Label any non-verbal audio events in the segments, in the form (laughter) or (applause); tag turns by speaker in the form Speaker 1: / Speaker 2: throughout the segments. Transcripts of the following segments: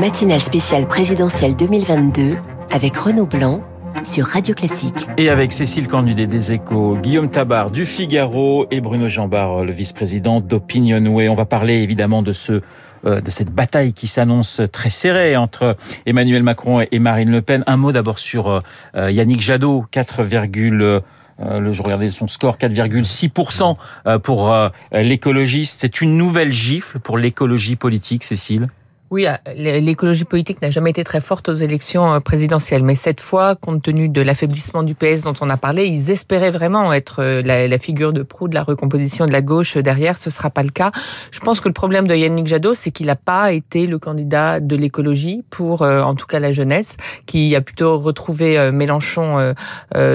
Speaker 1: Matinale spéciale présidentielle 2022 avec Renaud Blanc sur Radio Classique.
Speaker 2: Et avec Cécile Cornudet des Échos, Guillaume Tabar du Figaro et Bruno Jambard, le vice-président d'Opinionway. On va parler évidemment de ce euh, de cette bataille qui s'annonce très serrée entre Emmanuel Macron et Marine Le Pen. Un mot d'abord sur euh, euh, Yannick Jadot, 4, le, je regardais son score, 4,6% pour l'écologiste. C'est une nouvelle gifle pour l'écologie politique, Cécile?
Speaker 3: Oui, euh, l'écologie politique n'a jamais été très forte aux élections euh, présidentielles, mais cette fois, compte tenu de l'affaiblissement du PS dont on a parlé, ils espéraient vraiment être euh, la, figure de proue de la recomposition de la gauche derrière. Ce sera pas le cas. Je pense que le problème de Yannick Jadot, c'est qu'il n'a pas été le candidat de l'écologie pour, en tout cas, la jeunesse, qui a plutôt retrouvé Mélenchon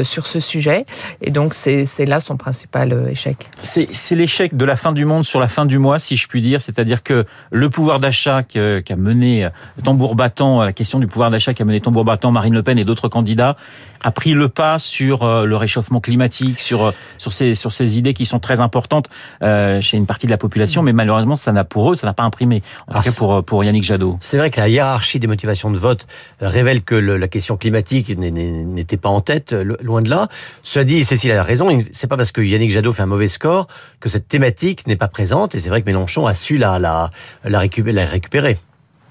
Speaker 3: sur ce sujet. Et donc, c'est là son principal échec.
Speaker 2: C'est l'échec de la fin du monde sur la fin du mois, si je puis dire. C'est-à-dire que le pouvoir d'achat qui a mené euh, tambour battant, euh, la question du pouvoir d'achat qui a mené tambour battant Marine Le Pen et d'autres candidats, a pris le pas sur euh, le réchauffement climatique, sur sur ces sur ces idées qui sont très importantes chez une partie de la population, mais malheureusement ça n'a pour eux ça n'a pas imprimé. En tout ah, cas pour pour Yannick Jadot.
Speaker 4: C'est vrai que la hiérarchie des motivations de vote révèle que la question climatique n'était pas en tête, loin de là. Cela dit, Cécile a raison. C'est pas parce que Yannick Jadot fait un mauvais score que cette thématique n'est pas présente. Et c'est vrai que Mélenchon a su la la la récupérer.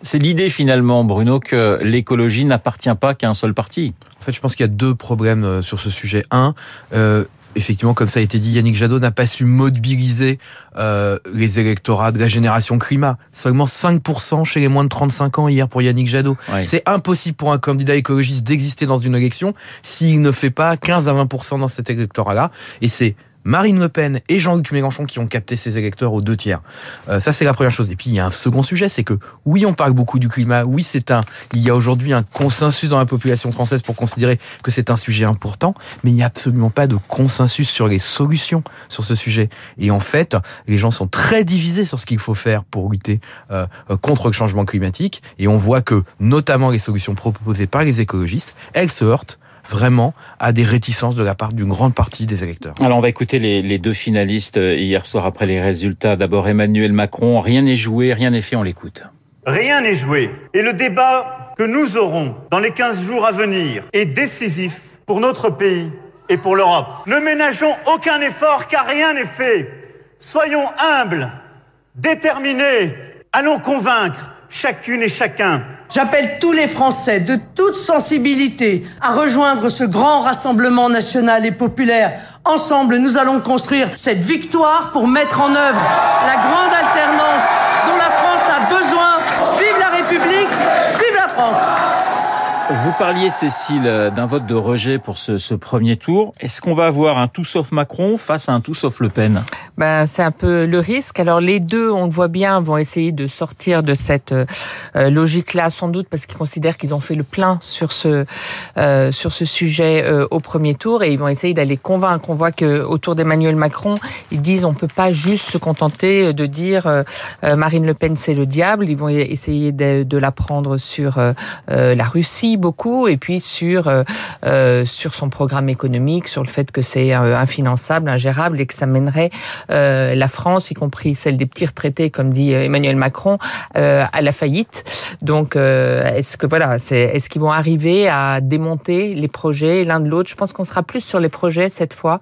Speaker 2: C'est l'idée finalement, Bruno, que l'écologie n'appartient pas qu'à un seul parti.
Speaker 5: En fait, je pense qu'il y a deux problèmes euh, sur ce sujet. Un, euh, effectivement, comme ça a été dit, Yannick Jadot n'a pas su mobiliser euh, les électorats de la génération climat. Seulement 5% chez les moins de 35 ans hier pour Yannick Jadot. C'est impossible pour un candidat écologiste d'exister dans une élection s'il ne fait pas 15 à 20% dans cet électorat-là. Et c'est Marine Le Pen et Jean-Luc Mélenchon qui ont capté ses électeurs aux deux tiers. Euh, ça, c'est la première chose. Et puis, il y a un second sujet, c'est que oui, on parle beaucoup du climat. Oui, c'est un. Il y a aujourd'hui un consensus dans la population française pour considérer que c'est un sujet important, mais il n'y a absolument pas de consensus sur les solutions sur ce sujet. Et en fait, les gens sont très divisés sur ce qu'il faut faire pour lutter euh, contre le changement climatique. Et on voit que, notamment, les solutions proposées par les écologistes, elles se heurtent vraiment à des réticences de la part d'une grande partie des électeurs.
Speaker 2: Alors on va écouter les, deux finalistes euh, hier soir après les résultats. D'abord Emmanuel Macron, rien n'est joué, rien n'est fait, on l'écoute.
Speaker 6: Rien n'est joué. Et le débat que nous aurons dans les 15 jours à venir est décisif pour notre pays et pour l'Europe. Ne ménageons aucun effort car rien n'est fait. Soyons humbles, déterminés, allons convaincre chacune et chacun
Speaker 7: J'appelle tous les Français de toute sensibilité à rejoindre ce grand rassemblement national et populaire. Ensemble, nous allons construire cette victoire pour mettre en œuvre la grande alternance dont la France a besoin. Vive la République, vive la France
Speaker 2: vous parliez, Cécile, d'un vote de rejet pour ce, premier tour. Est-ce qu'on va avoir un tout sauf Macron face à un tout sauf Le Pen?
Speaker 3: Ben, C'est un peu le risque. Alors les deux, on le voit bien, vont essayer de sortir de cette euh, logique-là, sans doute parce qu'ils considèrent qu'ils ont fait le plein sur ce, euh, sur ce sujet euh, au premier tour et ils vont essayer d'aller convaincre. On voit que autour d'Emmanuel Macron, ils disent on peut pas juste se contenter de dire Marine Le Pen c'est le diable. Ils vont essayer de, de la prendre sur la Russie beaucoup, et puis sur euh, euh, sur son programme économique, sur le fait que c'est euh, infinançable, ingérable, et que ça mènerait la France, y compris celle des petits retraités, comme dit Emmanuel Macron, à la faillite. Donc, est-ce que voilà, c'est est-ce qu'ils vont arriver à démonter les projets l'un de l'autre? Je pense qu'on sera plus sur les projets cette fois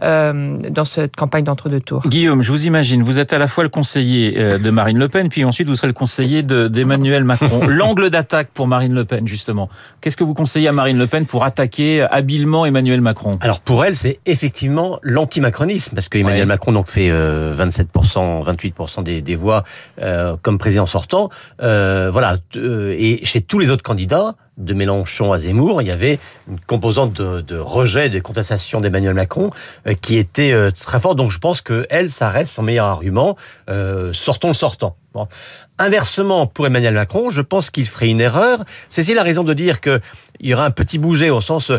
Speaker 3: dans cette campagne d'entre-deux tours.
Speaker 2: Guillaume, je vous imagine, vous êtes à la fois le conseiller de Marine Le Pen, puis ensuite vous serez le conseiller d'Emmanuel Macron. (laughs) L'angle d'attaque pour Marine Le Pen, justement. Qu'est-ce que vous conseillez à Marine Le Pen pour attaquer habilement Emmanuel Macron?
Speaker 4: Alors pour elle, c'est effectivement l'anti-macronisme, parce que Emmanuel Macron donc fait 27%, euh, 28% des, des voix euh, comme président sortant. Euh, voilà, et chez tous les autres candidats, de Mélenchon à Zemmour, il y avait une composante de, rejet, de contestation d'Emmanuel Macron qui était très forte. Donc je pense que elle, ça reste son meilleur argument. sortons le sortant. Inversement, pour Emmanuel Macron, je pense qu'il ferait une erreur. Cécile a raison de dire qu'il y aura un petit bouger au sens...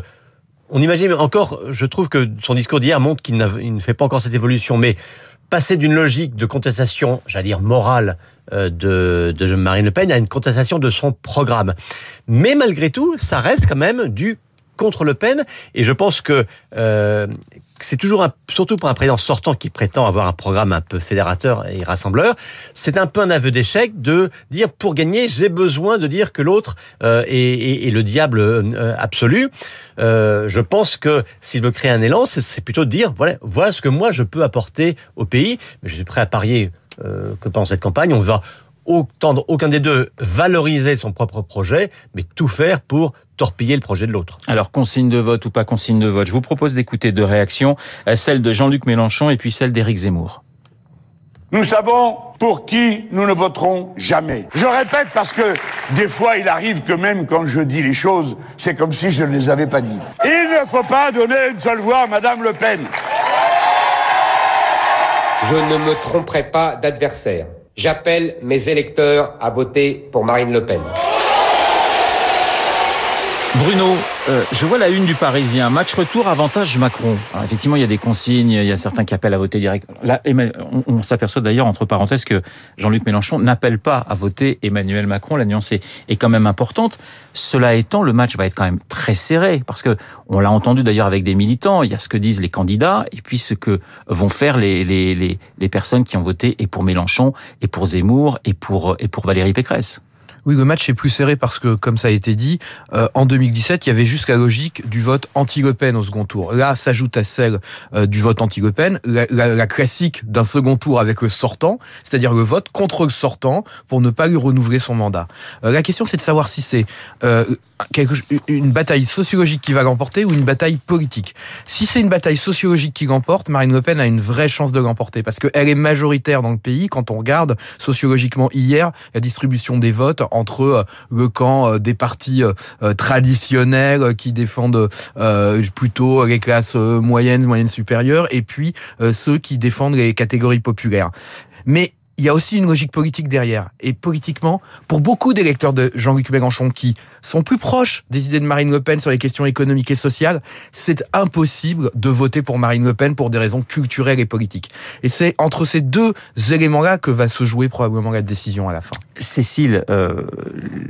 Speaker 4: On imagine encore, je trouve que son discours d'hier montre qu'il ne fait pas encore cette évolution, mais passer d'une logique de contestation, j'allais dire morale, euh, de, de Marine Le Pen à une contestation de son programme. Mais malgré tout, ça reste quand même du contre Le Pen. Et je pense que euh, c'est toujours, surtout pour un président sortant qui prétend avoir un programme un peu fédérateur et rassembleur, c'est un peu un aveu d'échec de dire pour gagner, j'ai besoin de dire que l'autre euh, est, le diable euh, absolu. Euh, je pense que s'il veut créer un élan, c'est plutôt de dire voilà, voilà ce que moi je peux apporter au pays. Je suis prêt à parier euh, que pendant cette campagne, on va autant, aucun des deux valoriser son propre projet, mais tout faire pour torpiller le projet de l'autre.
Speaker 2: Alors, consigne de vote ou pas consigne de vote, je vous propose d'écouter deux réactions, euh, celle de Jean-Luc Mélenchon et puis celle d'Éric Zemmour.
Speaker 8: Nous savons pour qui nous ne voterons jamais. Je répète parce que des fois il arrive que même quand je dis les choses, c'est comme si je ne les avais pas dites. Il ne faut pas donner une seule voix à Madame Le Pen.
Speaker 9: Je ne me tromperai pas d'adversaire. J'appelle mes électeurs à voter pour Marine Le Pen.
Speaker 2: Bruno, euh, je vois la une du Parisien. Match retour, avantage Macron. Alors, effectivement, il y a des consignes, il y a certains qui appellent à voter direct. Là, on, s'aperçoit d'ailleurs, entre parenthèses, que Jean-Luc Mélenchon n'appelle pas à voter Emmanuel Macron. La nuance est, est, quand même importante. Cela étant, le match va être quand même très serré, parce que on l'a entendu d'ailleurs avec des militants. Il y a ce que disent les candidats, et puis ce que vont faire les, les, les, les personnes qui ont voté et pour Mélenchon, et pour Zemmour, et pour, et pour Valérie Pécresse.
Speaker 5: Oui, le match est plus serré parce que, comme ça a été dit, euh, en 2017, il y avait juste la logique du vote anti-Le Pen au second tour. Là, s'ajoute à celle euh, du vote anti-Le Pen, la, la, la classique d'un second tour avec le sortant, c'est-à-dire le vote contre le sortant pour ne pas lui renouveler son mandat. Euh, la question, c'est de savoir si c'est euh, une bataille sociologique qui va l'emporter ou une bataille politique. Si c'est une bataille sociologique qui l'emporte, Marine Le Pen a une vraie chance de l'emporter parce qu'elle est majoritaire dans le pays. Quand on regarde sociologiquement hier la distribution des votes entre euh, le camp euh, des partis euh, traditionnels qui défendent plutôt les classes moyennes, moyennes supérieures, et puis ceux qui défendent les catégories populaires. Mais il y a aussi une logique politique derrière. Et politiquement, pour beaucoup d'électeurs de Jean-Luc Mélenchon qui sont plus proches des idées de Marine Le Pen sur les questions économiques et sociales, c'est impossible de voter pour Marine Le Pen pour des raisons culturelles et politiques. Et c'est entre ces deux éléments-là que va se jouer probablement la décision à la fin.
Speaker 2: Cécile, euh,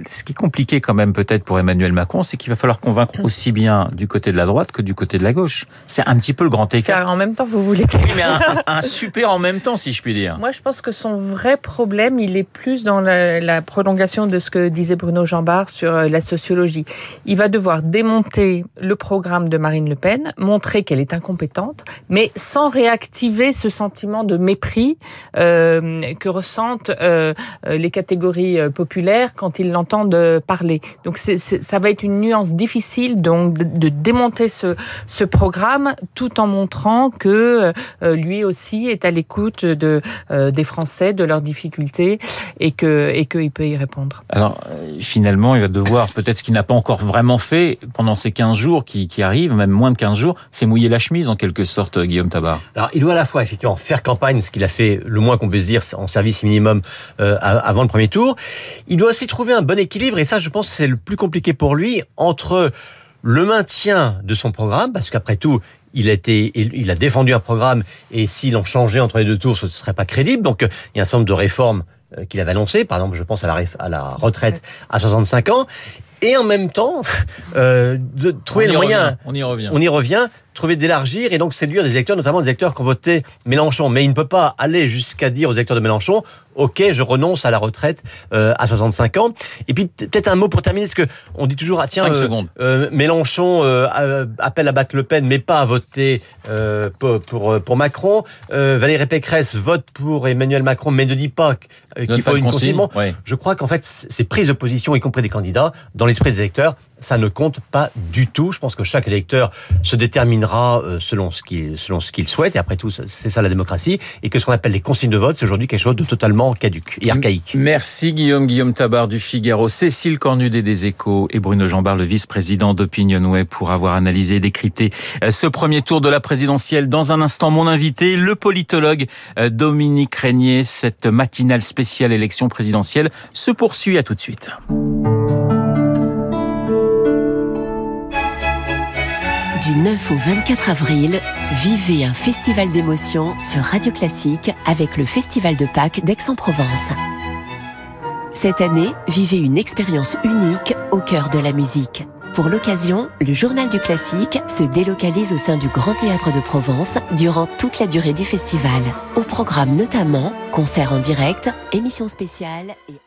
Speaker 2: ce qui est compliqué quand même peut-être pour Emmanuel Macron, c'est qu'il va falloir convaincre aussi bien du côté de la droite que du côté de la gauche. C'est un petit peu le grand écart.
Speaker 3: En même temps, vous voulez
Speaker 2: mais un, un, (laughs) super en même temps, si je puis dire.
Speaker 3: Moi, je pense que son vrai problème, il est plus dans la, la prolongation de ce que disait Bruno Jambard sur la sociologie. Il va devoir démonter le programme de Marine Le Pen, montrer qu'elle est incompétente, mais sans réactiver ce sentiment de mépris euh, que ressentent euh, les catégories populaires quand ils l'entendent parler. Donc c'est, ça va être une nuance difficile donc de, de, démonter ce, ce programme tout en montrant que euh, lui aussi est à l'écoute de, euh, des Français, de leurs difficultés et que et qu'il peut y répondre.
Speaker 2: Alors finalement, il va devoir peut-être ce qu'il n'a pas encore vraiment fait pendant ces 15 jours qui, qui arrivent, même moins de 15 jours, c'est mouiller la chemise en quelque sorte, Guillaume Tabar.
Speaker 4: Alors il doit à la fois effectivement faire campagne, ce qu'il a fait le moins qu'on puisse dire en service minimum euh, avant le premier tour. Il doit aussi trouver un bon équilibre, et ça je pense c'est le plus compliqué pour lui, entre le maintien de son programme, parce qu'après tout, il a, été, il a défendu un programme, et s'il en changeait entre les deux tours, ce ne serait pas crédible. Donc il y a un certain nombre de réformes qu'il avait annoncées, par exemple je pense à la, à la retraite à 65 ans, et en même temps (laughs) euh, de trouver le moyen.
Speaker 2: On y revient.
Speaker 4: On y revient. Trouver d'élargir et donc séduire des électeurs, notamment des électeurs qui ont voté Mélenchon. Mais il ne peut pas aller jusqu'à dire aux électeurs de Mélenchon, ok, je renonce à la retraite euh, à 65 ans. Et puis peut-être un mot pour terminer, parce que on dit toujours, ah tiens,
Speaker 2: euh,
Speaker 4: euh, Mélenchon appelle à battre Le Pen, mais pas à voter pour, pour, pour Macron. Valérie Pécresse vote pour Emmanuel Macron, mais ne dit pas qu'il faut une consigne.
Speaker 2: Ouais.
Speaker 4: Je crois qu'en fait, ces prises de position, y compris des candidats, dans l'esprit des électeurs, ça ne compte pas du tout. Je pense que chaque électeur se déterminera selon ce qu'il selon ce qu'il souhaite. Et après tout, c'est ça la démocratie. Et que ce qu'on appelle les consignes de vote, c'est aujourd'hui quelque chose de totalement caduque et archaïque.
Speaker 2: Merci Guillaume Guillaume Tabar du Figaro, Cécile Cornudet des Échos et Bruno Jambard, le vice-président d'Opinionway, pour avoir analysé et décrypté ce premier tour de la présidentielle. Dans un instant, mon invité, le politologue Dominique Régnier. Cette matinale spéciale élection présidentielle se poursuit. À tout de suite.
Speaker 1: Du 9 au 24 avril, vivez un festival d'émotions sur Radio Classique avec le Festival de Pâques d'Aix-en-Provence. Cette année, vivez une expérience unique au cœur de la musique. Pour l'occasion, le journal du classique se délocalise au sein du Grand Théâtre de Provence durant toute la durée du festival. Au programme notamment, concerts en direct, émissions spéciales et